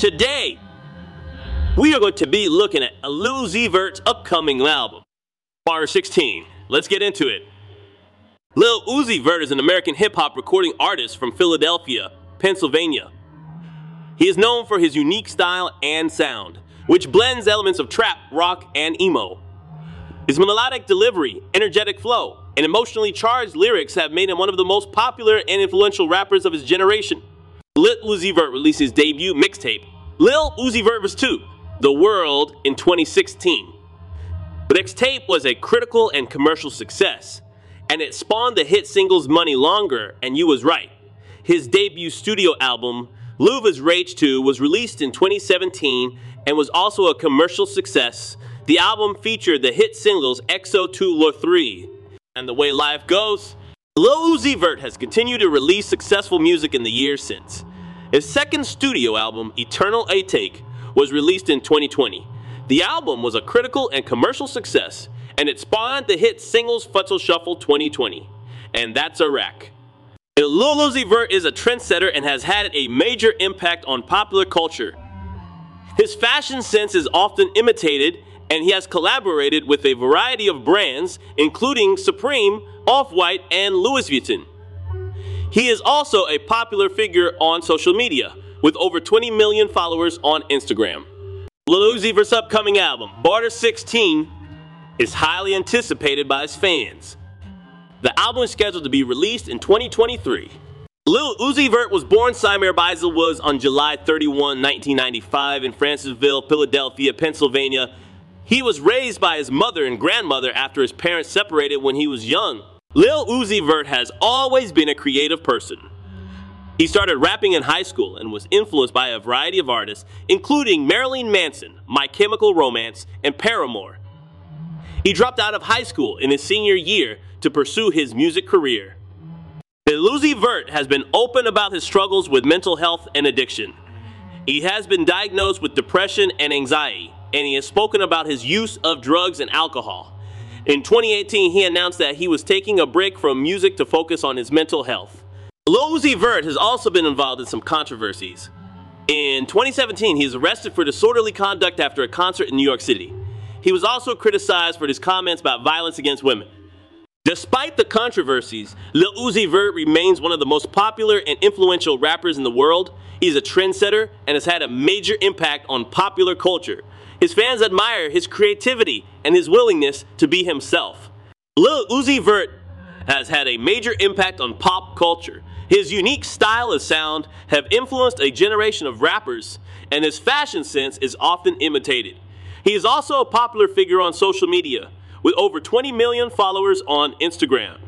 Today, we are going to be looking at Lil Uzi Vert's upcoming album, Bar 16. Let's get into it. Lil Uzi Vert is an American hip hop recording artist from Philadelphia, Pennsylvania. He is known for his unique style and sound, which blends elements of trap, rock, and emo. His melodic delivery, energetic flow, and emotionally charged lyrics have made him one of the most popular and influential rappers of his generation. Lil Uzi Vert released his debut mixtape, Lil Uzi Vert vs. 2, The World, in 2016. The mixtape was a critical and commercial success, and it spawned the hit singles Money Longer and You Was Right. His debut studio album, Luv Is Rage 2, was released in 2017 and was also a commercial success. The album featured the hit singles XO 2 Lure 3 and The Way Life Goes. Lil Uzi Vert has continued to release successful music in the years since. His second studio album, Eternal Atake, was released in 2020. The album was a critical and commercial success, and it spawned the hit Singles Futsal Shuffle 2020. And that's a wreck. Lil Uzi Vert is a trendsetter and has had a major impact on popular culture. His fashion sense is often imitated, and he has collaborated with a variety of brands, including Supreme, Off White, and Louis Vuitton. He is also a popular figure on social media, with over 20 million followers on Instagram. Lil Uzi Vert's upcoming album, Barter 16, is highly anticipated by his fans. The album is scheduled to be released in 2023. Lil Uzi Vert was born Symere Bysil was on July 31, 1995 in Francisville, Philadelphia, Pennsylvania. He was raised by his mother and grandmother after his parents separated when he was young. Lil Uzi Vert has always been a creative person. He started rapping in high school and was influenced by a variety of artists, including Marilyn Manson, My Chemical Romance, and Paramore. He dropped out of high school in his senior year to pursue his music career. Lil Uzi Vert has been open about his struggles with mental health and addiction. He has been diagnosed with depression and anxiety, and he has spoken about his use of drugs and alcohol. In 2018, he announced that he was taking a break from music to focus on his mental health. Lil Uzi Vert has also been involved in some controversies. In 2017, he was arrested for disorderly conduct after a concert in New York City. He was also criticized for his comments about violence against women. Despite the controversies, Lil Uzi Vert remains one of the most popular and influential rappers in the world. He's a trendsetter and has had a major impact on popular culture. His fans admire his creativity and his willingness to be himself. Lil Uzi Vert has had a major impact on pop culture. His unique style and sound have influenced a generation of rappers, and his fashion sense is often imitated. He is also a popular figure on social media, with over 20 million followers on Instagram.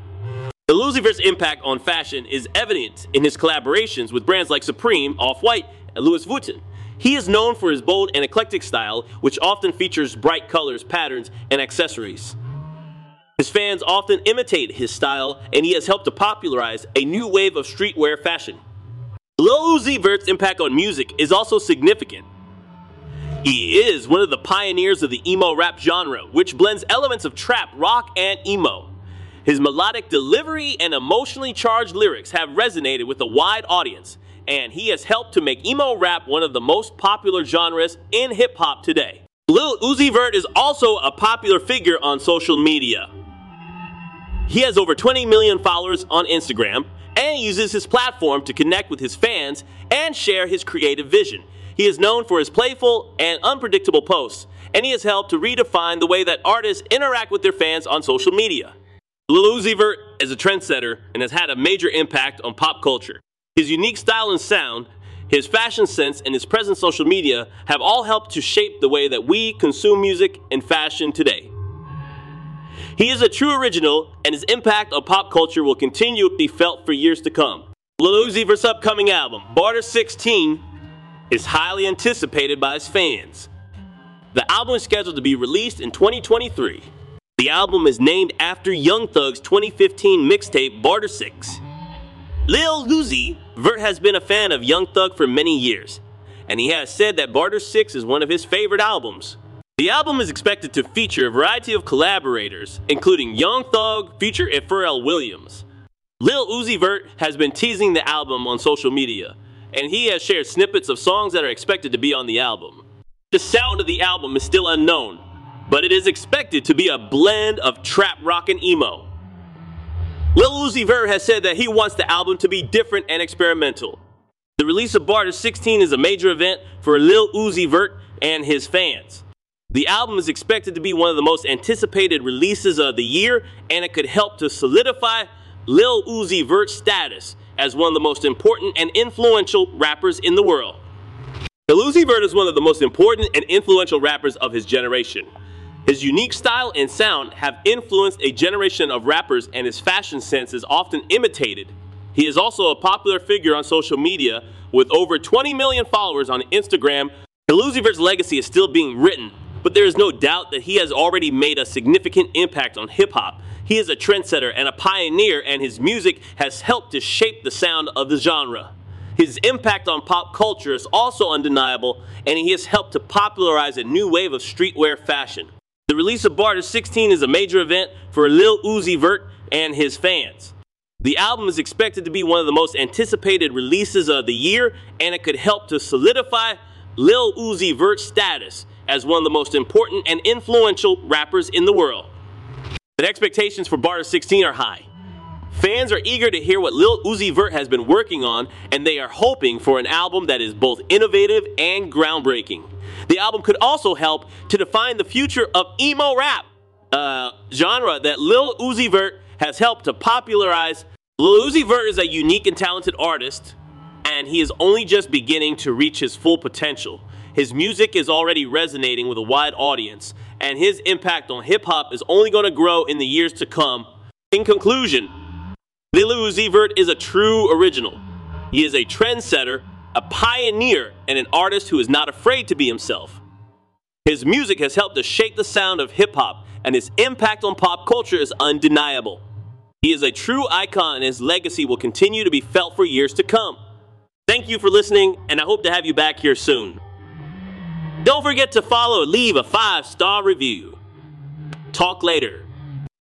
The Uzi Vert's impact on fashion is evident in his collaborations with brands like Supreme, Off-White, and Louis Vuitton. He is known for his bold and eclectic style, which often features bright colors, patterns, and accessories. His fans often imitate his style, and he has helped to popularize a new wave of streetwear fashion. Lil Uzi Vert's impact on music is also significant. He is one of the pioneers of the emo rap genre, which blends elements of trap, rock, and emo. His melodic delivery and emotionally charged lyrics have resonated with a wide audience, and he has helped to make emo rap one of the most popular genres in hip hop today. Lil Uzi Vert is also a popular figure on social media. He has over 20 million followers on Instagram. and uses his platform to connect with his fans and share his creative vision. He is known for his playful and unpredictable posts, and he has helped to redefine the way that artists interact with their fans on social media. Lil Uzi Vert is a trendsetter and has had a major impact on pop culture. His unique style and sound, his fashion sense, and his presence on social media have all helped to shape the way that we consume music and fashion today. He is a true original, and his impact on pop culture will continue to be felt for years to come. Lil Uzi Vert's upcoming album, Barter 16, is highly anticipated by his fans. The album is scheduled to be released in 2023. The album is named after Young Thug's 2015 mixtape Barter 6. Lil Uzi Vert has been a fan of Young Thug for many years, and he has said that Barter 6 is one of his favorite albums. The album is expected to feature a variety of collaborators, including Young Thug, feature Pharrell Williams. Lil Uzi Vert has been teasing the album on social media, and he has shared snippets of songs that are expected to be on the album. The sound of the album is still unknown, but it is expected to be a blend of trap rock and emo. Lil Uzi Vert has said that he wants the album to be different and experimental. The release of Barter 16 is a major event for Lil Uzi Vert and his fans. The album is expected to be one of the most anticipated releases of the year, and it could help to solidify Lil Uzi Vert's status as one of the most important and influential rappers in the world. Lil Uzi Vert is one of the most important and influential rappers of his generation. His unique style and sound have influenced a generation of rappers, and his fashion sense is often imitated. He is also a popular figure on social media with over 20 million followers on Instagram. Uzi legacy is still being written but there is no doubt that he has already made a significant impact on hip hop. He is a trendsetter and a pioneer, and his music has helped to shape the sound of the genre. His impact on pop culture is also undeniable, and he has helped to popularize a new wave of streetwear fashion. The release of Barter 16 is a major event for Lil Uzi Vert and his fans. The album is expected to be one of the most anticipated releases of the year, and it could help to solidify Lil Uzi Vert's status as one of the most important and influential rappers in the world. The expectations for Barter 16 are high. Fans are eager to hear what Lil Uzi Vert has been working on, and they are hoping for an album that is both innovative and groundbreaking. The album could also help to define the future of emo rap, uh, genre that Lil Uzi Vert has helped to popularize. Lil Uzi Vert is a unique and talented artist, and he is only just beginning to reach his full potential. His music is already resonating with a wide audience, and his impact on hip hop is only going to grow in the years to come. In conclusion, Lil Uzi Vert is a true original. He is a trendsetter, a pioneer, and an artist who is not afraid to be himself. His music has helped to shape the sound of hip hop, and his impact on pop culture is undeniable. He is a true icon, and his legacy will continue to be felt for years to come. Thank you for listening, and I hope to have you back here soon. Don't forget to follow leave a five star review. Talk later.